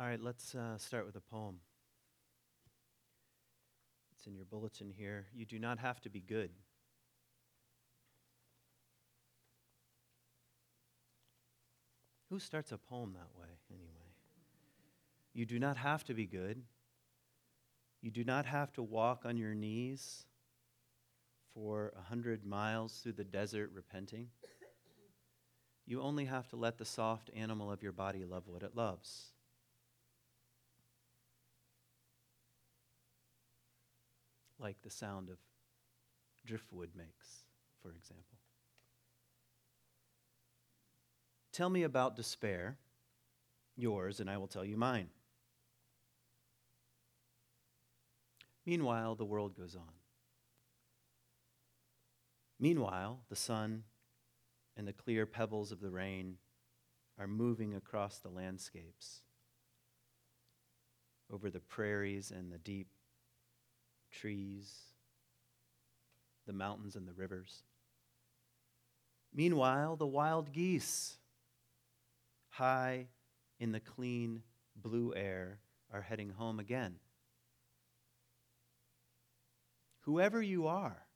All right, let's uh, start with a poem. It's in your bulletin here. You do not have to be good. Who starts a poem that way, anyway? You do not have to be good. You do not have to walk on your knees for a hundred miles through the desert repenting. You only have to let the soft animal of your body love what it loves. Like the sound of driftwood makes, for example. Tell me about despair, yours, and I will tell you mine. Meanwhile, the world goes on. Meanwhile, the sun and the clear pebbles of the rain are moving across the landscapes, over the prairies and the deep trees, the mountains and the rivers. Meanwhile, the wild geese, high in the clean blue air, are heading home again. Whoever you are,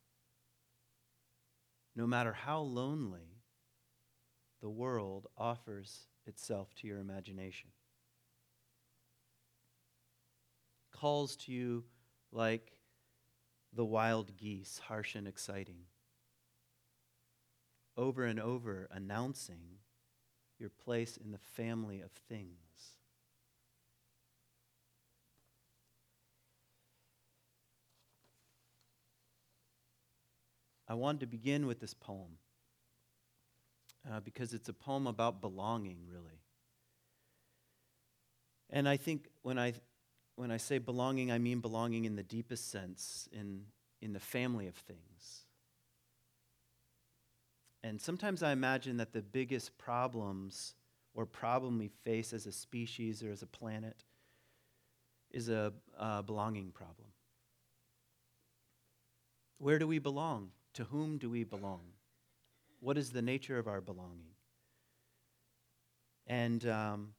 no matter how lonely, the world offers itself to your imagination. Calls to you like the wild geese, harsh and exciting. Over and over announcing your place in the family of things. I wanted to begin with this poem uh, because it's a poem about belonging, really. And I think when I, when I say belonging, I mean belonging in the deepest sense, in, in the family of things. And sometimes I imagine that the biggest problems or problem we face as a species or as a planet is a, a belonging problem. Where do we belong? To whom do we belong? What is the nature of our belonging? And, um,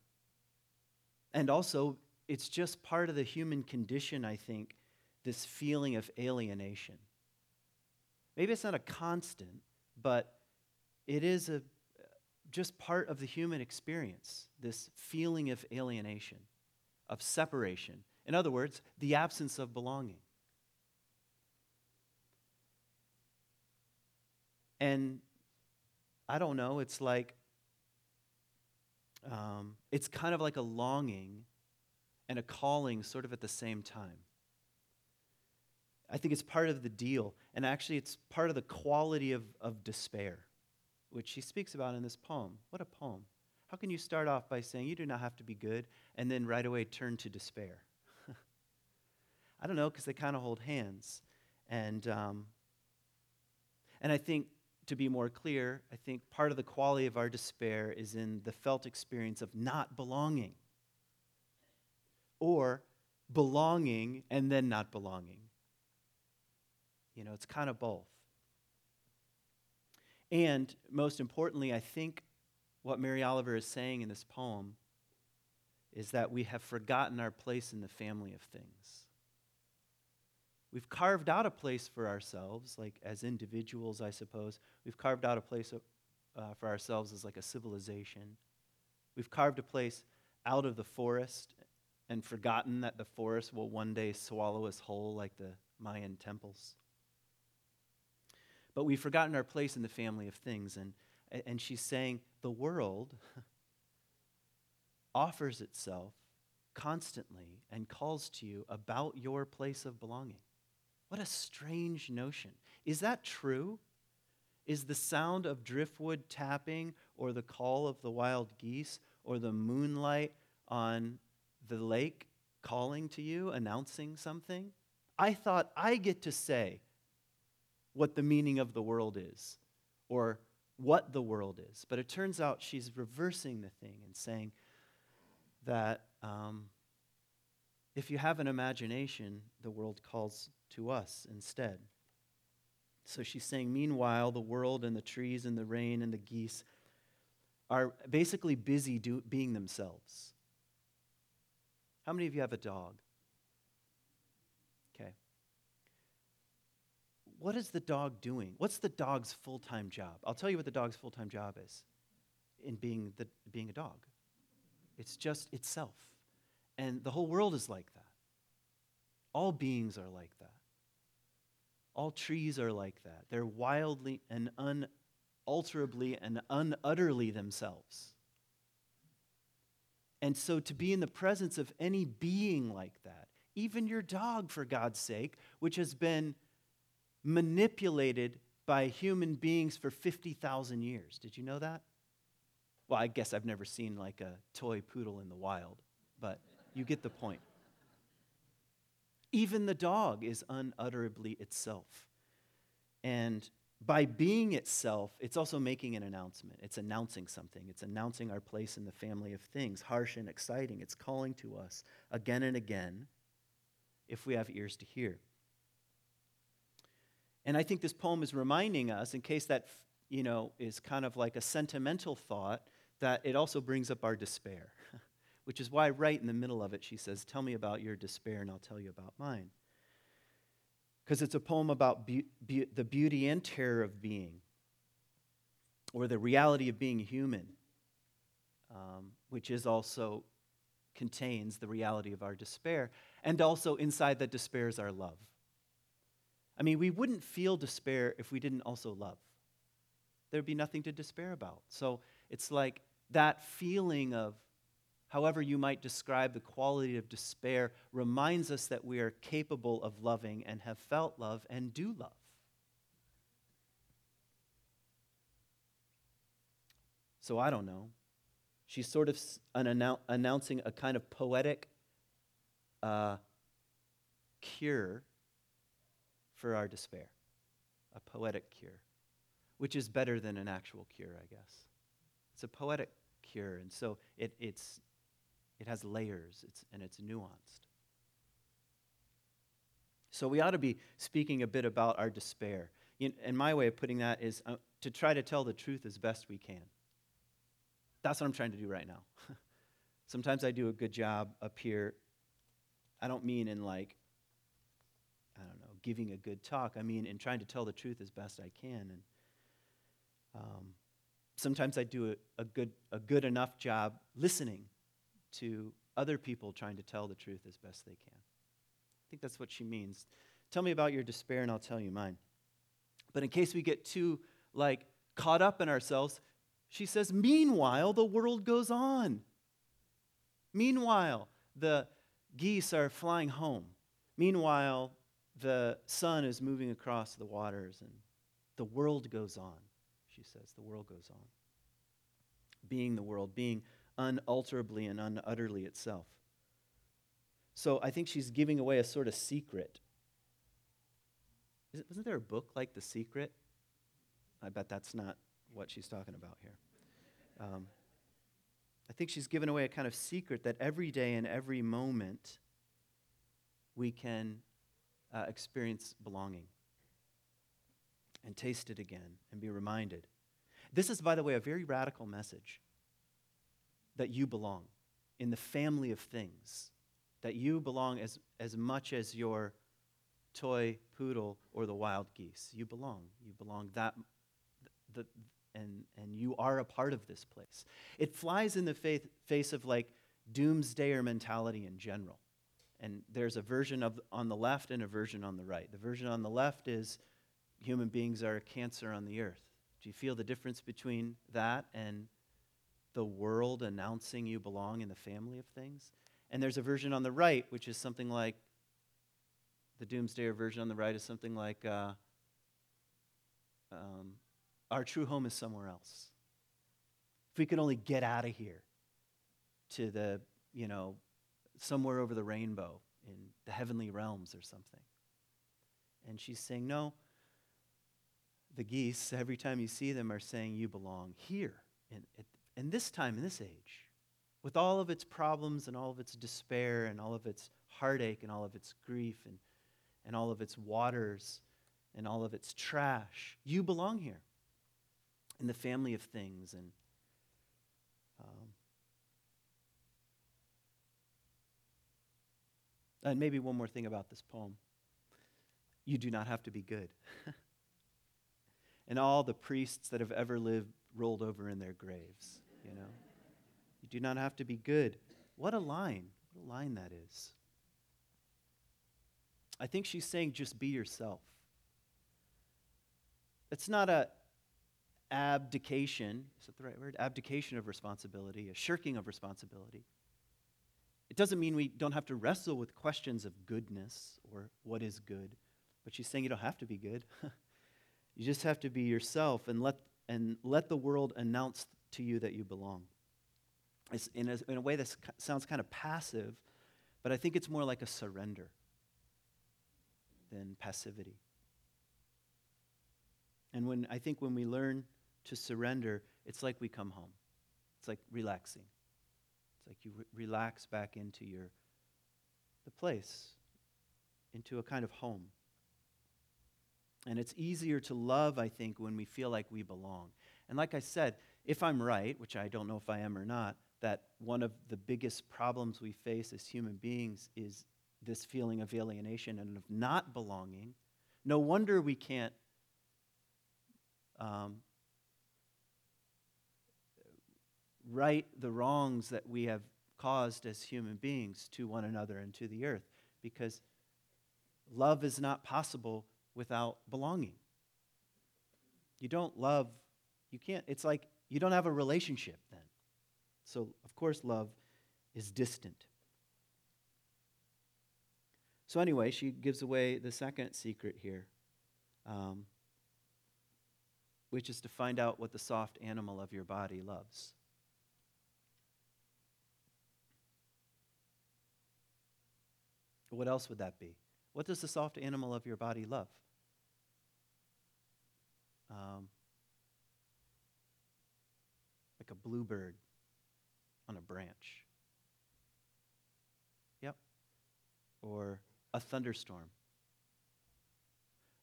and also, it's just part of the human condition, I think, this feeling of alienation. Maybe it's not a constant, but it is a, just part of the human experience, this feeling of alienation, of separation. In other words, the absence of belonging. And I don't know, it's like, um, it's kind of like a longing and a calling sort of at the same time. I think it's part of the deal. And actually, it's part of the quality of, of despair, which she speaks about in this poem. What a poem. How can you start off by saying you do not have to be good and then right away turn to despair? I don't know, because they kind of hold hands. And, um, and I think to be more clear, I think part of the quality of our despair is in the felt experience of not belonging or belonging and then not belonging. You know, it's kind of both. And most importantly, I think what Mary Oliver is saying in this poem is that we have forgotten our place in the family of things. We've carved out a place for ourselves, like as individuals, I suppose. We've carved out a place uh, for ourselves as like a civilization. We've carved a place out of the forest and forgotten that the forest will one day swallow us whole like the Mayan temples. But we've forgotten our place in the family of things. And, and she's saying the world offers itself constantly and calls to you about your place of belonging. What a strange notion. Is that true? Is the sound of driftwood tapping, or the call of the wild geese, or the moonlight on the lake calling to you, announcing something? I thought I get to say what the meaning of the world is, or what the world is. But it turns out she's reversing the thing and saying that um, if you have an imagination, the world calls to us instead. So she's saying, meanwhile, the world and the trees and the rain and the geese are basically busy do, being themselves. How many of you have a dog? Okay. What is the dog doing? What's the dog's full time job? I'll tell you what the dog's full time job is in being, the, being a dog it's just itself. And the whole world is like that. All beings are like that. All trees are like that. They're wildly and unalterably and unutterly themselves. And so to be in the presence of any being like that, even your dog, for God's sake, which has been manipulated by human beings for 50,000 years. Did you know that? Well, I guess I've never seen like a toy poodle in the wild, but you get the point. Even the dog is unutterably itself. And by being itself, it's also making an announcement. It's announcing something. It's announcing our place in the family of things, harsh and exciting. It's calling to us again and again if we have ears to hear. And I think this poem is reminding us, in case that you know is kind of like a sentimental thought, that it also brings up our despair, which is why, right in the middle of it, she says, Tell me about your despair, and I'll tell you about mine. Because it's a poem about be- be- the beauty and terror of being, or the reality of being human, um, which is also contains the reality of our despair. And also, inside that despair is our love. I mean, we wouldn't feel despair if we didn't also love. There'd be nothing to despair about. So it's like that feeling of, however you might describe the quality of despair, reminds us that we are capable of loving and have felt love and do love. So I don't know. She's sort of an annou- announcing a kind of poetic uh, cure for our despair, a poetic cure, which is better than an actual cure, I guess. It's a poetic cure, and so it, it's, it has layers it's, and it's nuanced. So we ought to be speaking a bit about our despair. and my way of putting that is uh, to try to tell the truth as best we can. That's what I'm trying to do right now. Sometimes I do a good job up here. I don't mean in like, I don't know, giving a good talk. I mean in trying to tell the truth as best I can. And um, sometimes I do a, a, good, a good enough job listening to other people trying to tell the truth as best they can. I think that's what she means. Tell me about your despair and I'll tell you mine. But in case we get too like caught up in ourselves, she says, meanwhile, the world goes on. Meanwhile, the geese are flying home. Meanwhile, the sun is moving across the waters and the world goes on she says. The world goes on. Being the world, being unalterably and unutterly itself. So I think she's giving away a sort of secret. It, wasn't there a book like The Secret? I bet that's not what she's talking about here. Um, I think she's given away a kind of secret that every day and every moment we can uh, experience belonging and taste it again and be reminded. This is, by the way, a very radical message that you belong in the family of things, that you belong as, as much as your toy poodle or the wild geese. You belong. You belong that, the, and, and you are a part of this place. It flies in the faith, face of like doomsdayer mentality in general. And there's a version of on the left and a version on the right. The version on the left is human beings are a cancer on the earth. Do you feel the difference between that and the world announcing you belong in the family of things? And there's a version on the right, which is something like the doomsdayer version on the right is something like uh, um, our true home is somewhere else. If we could only get out of here to the, you know, somewhere over the rainbow in the heavenly realms or something. And she's saying, no, the geese, every time you see them, are saying, You belong here in, in this time, in this age, with all of its problems and all of its despair and all of its heartache and all of its grief and, and all of its waters and all of its trash. You belong here in the family of things. And um, And maybe one more thing about this poem you do not have to be good. and all the priests that have ever lived rolled over in their graves, you know? You do not have to be good. What a line. What a line that is. I think she's saying just be yourself. It's not a abdication, is that the right word? Abdication of responsibility, a shirking of responsibility. It doesn't mean we don't have to wrestle with questions of goodness or what is good, but she's saying you don't have to be good. you just have to be yourself and let, and let the world announce to you that you belong. It's in, a, in a way that sounds kind of passive, but I think it's more like a surrender than passivity. And when I think when we learn to surrender, it's like we come home. It's like relaxing. It's like you re- relax back into your the place, into a kind of home. And it's easier to love, I think, when we feel like we belong. And like I said, if I'm right, which I don't know if I am or not, that one of the biggest problems we face as human beings is this feeling of alienation and of not belonging. No wonder we can't um, right the wrongs that we have caused as human beings to one another and to the earth because love is not possible without belonging. You don't love, you can't, it's like you don't have a relationship then. So, of course, love is distant. So, anyway, she gives away the second secret here, um, which is to find out what the soft animal of your body loves. What else would that be? What does the soft animal of your body love? Um, like a bluebird on a branch. Yep. Or a thunderstorm.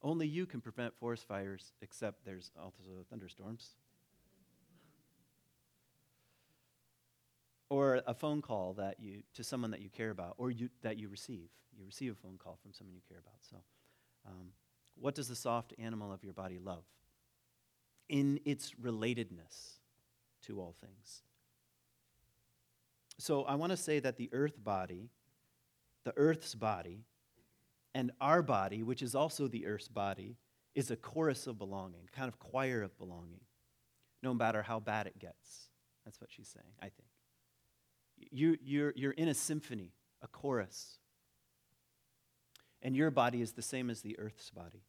Only you can prevent forest fires, except there's also thunderstorms. Or a phone call that you to someone that you care about, or you, that you receive. You receive a phone call from someone you care about. So, um, what does the soft animal of your body love? In its relatedness to all things. So, I want to say that the earth body, the earth's body, and our body, which is also the earth's body, is a chorus of belonging, kind of choir of belonging, no matter how bad it gets. That's what she's saying, I think. You, you're, you're in a symphony, a chorus. And your body is the same as the earth's body.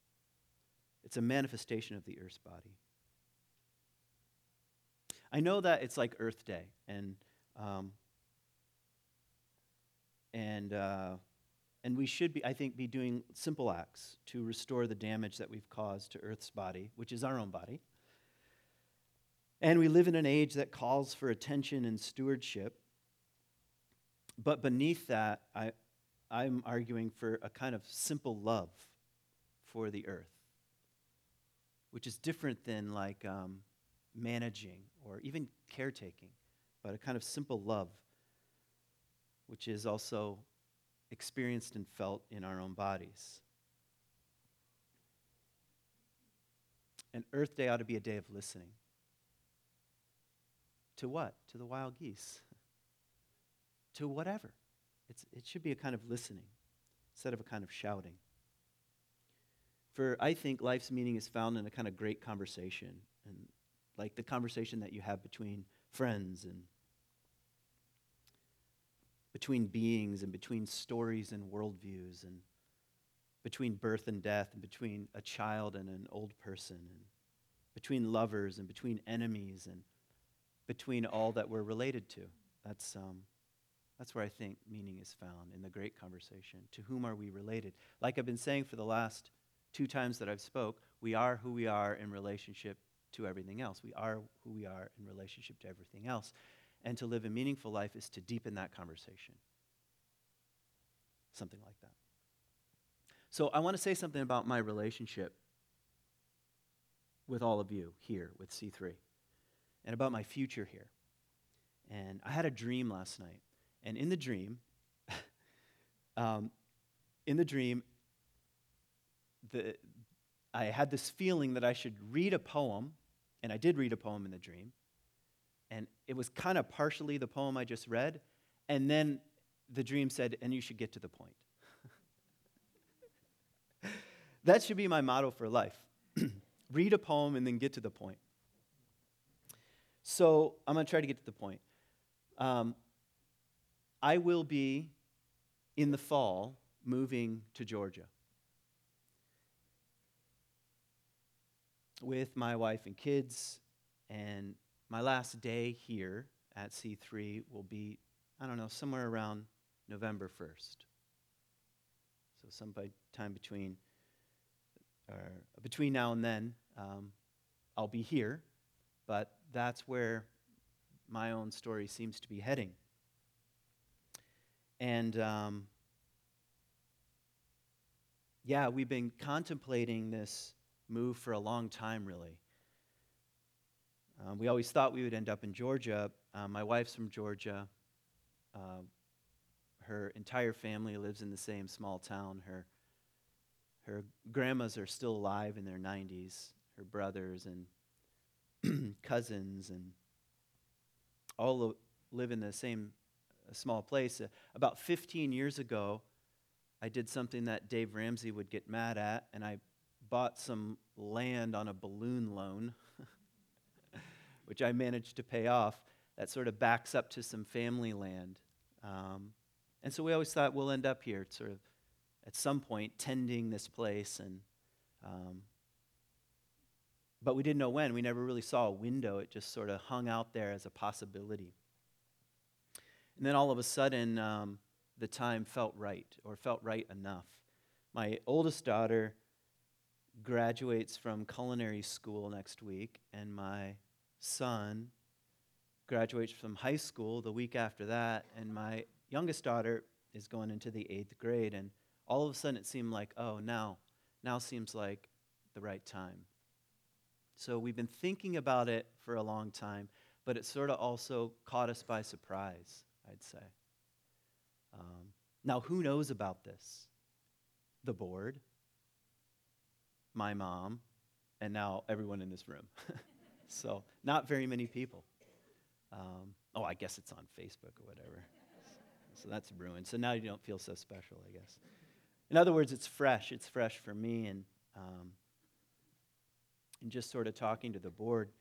It's a manifestation of the earth's body. I know that it's like Earth Day, and um, and uh, and we should be, I think, be doing simple acts to restore the damage that we've caused to Earth's body, which is our own body. And we live in an age that calls for attention and stewardship. But beneath that, I, I'm arguing for a kind of simple love for the earth, which is different than like um, managing or even caretaking, but a kind of simple love, which is also experienced and felt in our own bodies. And Earth Day ought to be a day of listening. To what? To the wild geese. to whatever. It's, it should be a kind of listening instead of a kind of shouting. For I think life's meaning is found in a kind of great conversation, and like the conversation that you have between friends and between beings and between stories and worldviews and between birth and death and between a child and an old person and between lovers and between enemies and between all that we're related to. That's, um, that's where I think meaning is found in the great conversation. To whom are we related? Like I've been saying for the last two times that I've spoke, we are who we are in relationship to everything else. We are who we are in relationship to everything else. And to live a meaningful life is to deepen that conversation. Something like that. So I want to say something about my relationship with all of you here with C3 and about my future here. And I had a dream last night. And in the dream, um, in the dream, the, I had this feeling that I should read a poem, and I did read a poem in the dream. And it was kind of partially the poem I just read. And then the dream said, and you should get to the point. that should be my motto for life read a poem and then get to the point. So I'm going to try to get to the point. Um, I will be in the fall moving to Georgia with my wife and kids, and my last day here at C3 will be, I don't know, somewhere around November 1st. So, some time between, between now and then, um, I'll be here, but that's where my own story seems to be heading. And um, yeah, we've been contemplating this move for a long time, really. Um, we always thought we would end up in Georgia. Uh, my wife's from Georgia. Uh, her entire family lives in the same small town. Her, her grandmas are still alive in their 90s, her brothers and cousins, and all live in the same uh, small place. Uh, about 15 years ago, I did something that Dave Ramsey would get mad at, and I bought some land on a balloon loan, which I managed to pay off. That sort of backs up to some family land. Um, and so we always thought we'll end up here, sort of at some point, tending this place. And, um, but we didn't know when. We never really saw a window. It just sort of hung out there as a possibility. And then all of a sudden, um, the time felt right or felt right enough. My oldest daughter graduates from culinary school next week, and my son graduates from high school the week after that, and my youngest daughter is going into the eighth grade. And all of a sudden, it seemed like, oh, now, now seems like the right time. So we've been thinking about it for a long time, but it sort of also caught us by surprise, I'd say. Um, now, who knows about this? The board, my mom, and now everyone in this room. so, not very many people. Um, oh, I guess it's on Facebook or whatever. So that's ruined. So now you don't feel so special, I guess. In other words, it's fresh. It's fresh for me. And, um, and just sort of talking to the board,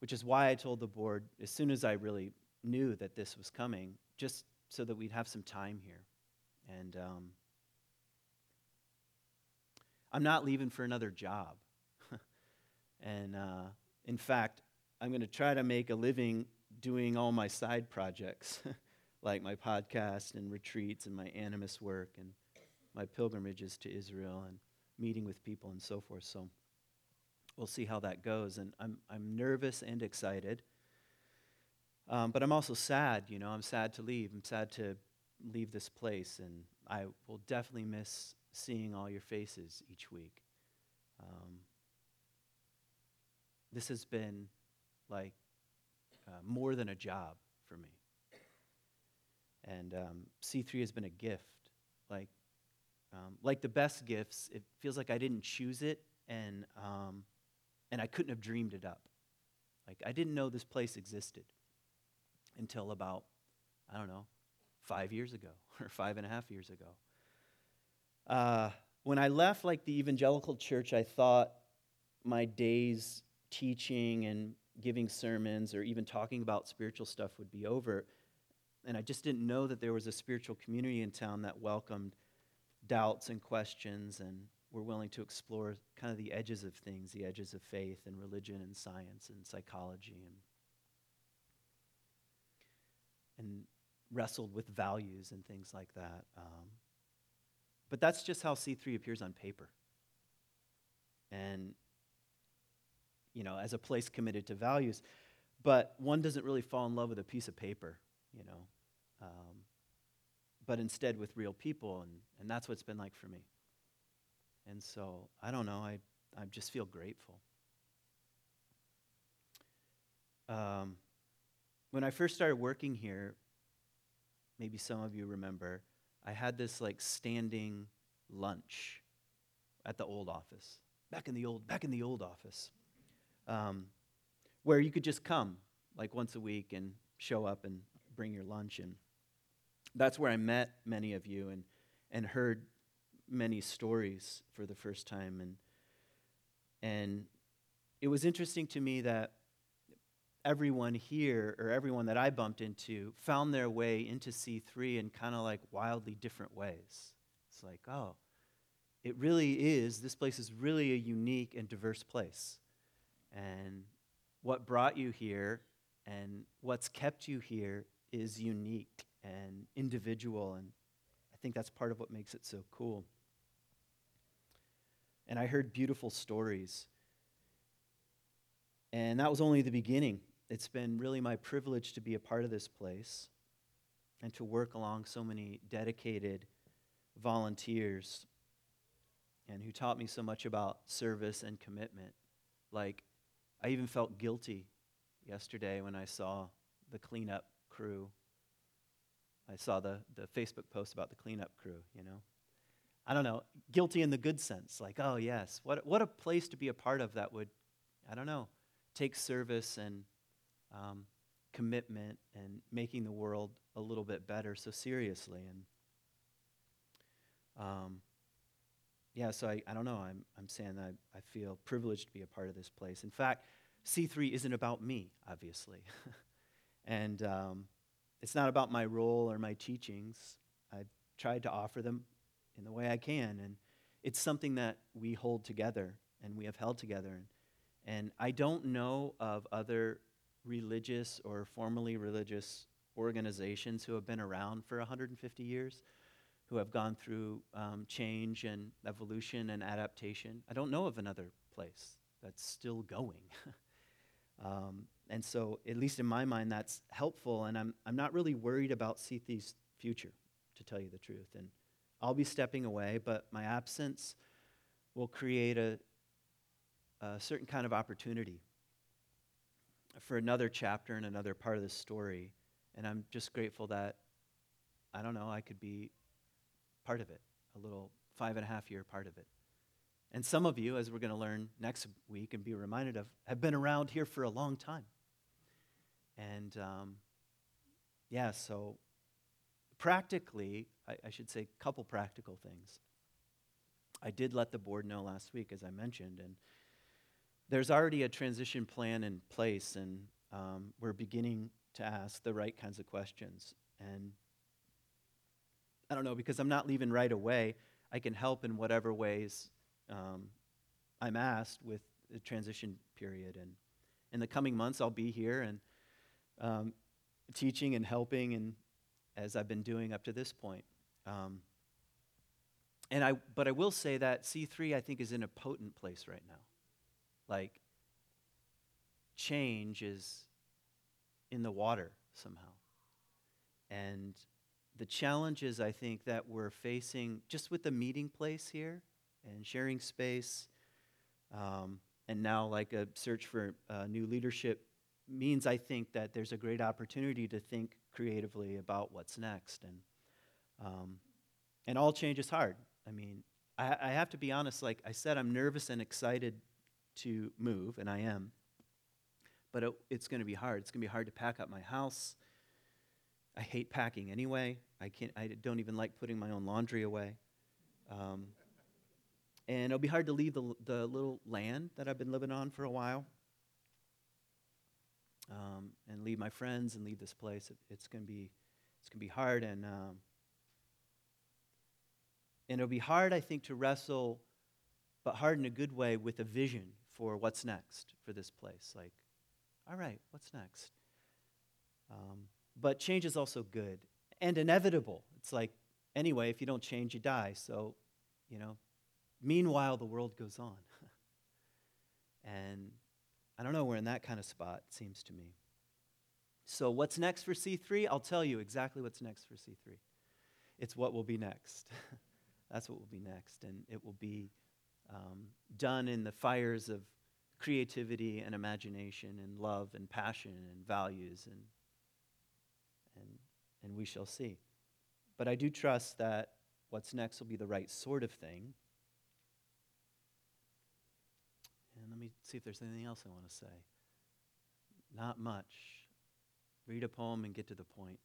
which is why I told the board as soon as I really knew that this was coming, just so that we'd have some time here. And um, I'm not leaving for another job. and uh, in fact, I'm going to try to make a living doing all my side projects, like my podcast and retreats and my animus work and my pilgrimages to Israel and meeting with people and so forth. So we'll see how that goes. And I'm, I'm nervous and excited. Um, but I'm also sad, you know, I'm sad to leave. I'm sad to leave this place, and I will definitely miss seeing all your faces each week. Um, this has been like uh, more than a job for me. And um, C3 has been a gift. Like, um, like the best gifts, it feels like I didn't choose it, and, um, and I couldn't have dreamed it up. Like, I didn't know this place existed until about, I don't know, five years ago or five and a half years ago. Uh, when I left like the evangelical church, I thought my days teaching and giving sermons or even talking about spiritual stuff would be over. And I just didn't know that there was a spiritual community in town that welcomed doubts and questions and were willing to explore kind of the edges of things, the edges of faith and religion and science and psychology and and wrestled with values and things like that. Um, but that's just how C3 appears on paper. And, you know, as a place committed to values. But one doesn't really fall in love with a piece of paper, you know, um, but instead with real people. And, and that's what's been like for me. And so, I don't know, I, I just feel grateful. Um, when I first started working here, maybe some of you remember, I had this like standing lunch at the old office, back in the old, back in the old office, um, where you could just come like once a week and show up and bring your lunch. And that's where I met many of you and, and heard many stories for the first time. And, and it was interesting to me that everyone here, or everyone that I bumped into, found their way into C3 in kind of like wildly different ways. It's like, oh, it really is, this place is really a unique and diverse place. And what brought you here and what's kept you here is unique and individual. And I think that's part of what makes it so cool. And I heard beautiful stories. And that was only the beginning. It's been really my privilege to be a part of this place and to work along so many dedicated volunteers and who taught me so much about service and commitment. Like, I even felt guilty yesterday when I saw the cleanup crew. I saw the, the Facebook post about the cleanup crew, you know. I don't know, guilty in the good sense. Like, oh, yes, what, what a place to be a part of that would, I don't know, take service and um, commitment and making the world a little bit better so seriously. And um, yeah, so I, I don't know. I'm, I'm saying that I, I feel privileged to be a part of this place. In fact, C3 isn't about me, obviously. and um, it's not about my role or my teachings. I've tried to offer them in the way I can. And it's something that we hold together and we have held together. And, and I don't know of other religious or formally religious organizations who have been around for 150 years, who have gone through um, change and evolution and adaptation. I don't know of another place that's still going. um, and so, at least in my mind, that's helpful. And I'm, I'm not really worried about C3's future, to tell you the truth. And I'll be stepping away, but my absence will create a, a certain kind of opportunity for another chapter and another part of the story. And I'm just grateful that, I don't know, I could be part of it, a little five and a half year part of it. And some of you, as we're going to learn next week and be reminded of, have been around here for a long time. And um, yeah, so practically, I, I should say a couple practical things. I did let the board know last week, as I mentioned, and there's already a transition plan in place, and um, we're beginning to ask the right kinds of questions. And I don't know, because I'm not leaving right away, I can help in whatever ways um, I'm asked with the transition period. And in the coming months, I'll be here and um, teaching and helping, and as I've been doing up to this point. Um, and I, but I will say that C3, I think, is in a potent place right now like change is in the water somehow. And the challenges I think that we're facing just with the meeting place here and sharing space, um, and now like a search for uh, new leadership means I think that there's a great opportunity to think creatively about what's next. And, um, and all change is hard. I mean, I, I have to be honest, like I said, I'm nervous and excited to move, and I am. But it, it's going to be hard. It's going to be hard to pack up my house. I hate packing anyway. I can't. I don't even like putting my own laundry away. Um, and it'll be hard to leave the, the little land that I've been living on for a while. Um, and leave my friends and leave this place. It, it's going to be it's going to be hard and um, and it'll be hard, I think, to wrestle, but hard in a good way with a vision for what's next for this place. Like, all right, what's next? Um, but change is also good and inevitable. It's like, anyway, if you don't change, you die. So, you know, meanwhile, the world goes on. and I don't know, we're in that kind of spot, it seems to me. So, what's next for C3? I'll tell you exactly what's next for C3. It's what will be next. That's what will be next. And it will be um, done in the fires of creativity and imagination and love and passion and values and, and, and we shall see. But I do trust that what's next will be the right sort of thing. And let me see if there's anything else I want to say. Not much. Read a poem and get to the point.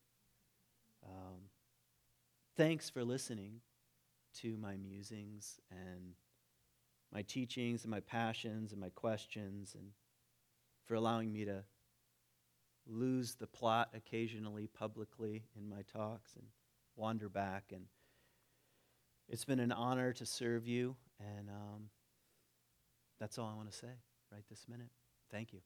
Um, thanks for listening to my musings and my teachings and my passions and my questions and for allowing me to lose the plot occasionally publicly in my talks and wander back. And it's been an honor to serve you, and um, that's all I want to say right this minute. Thank you.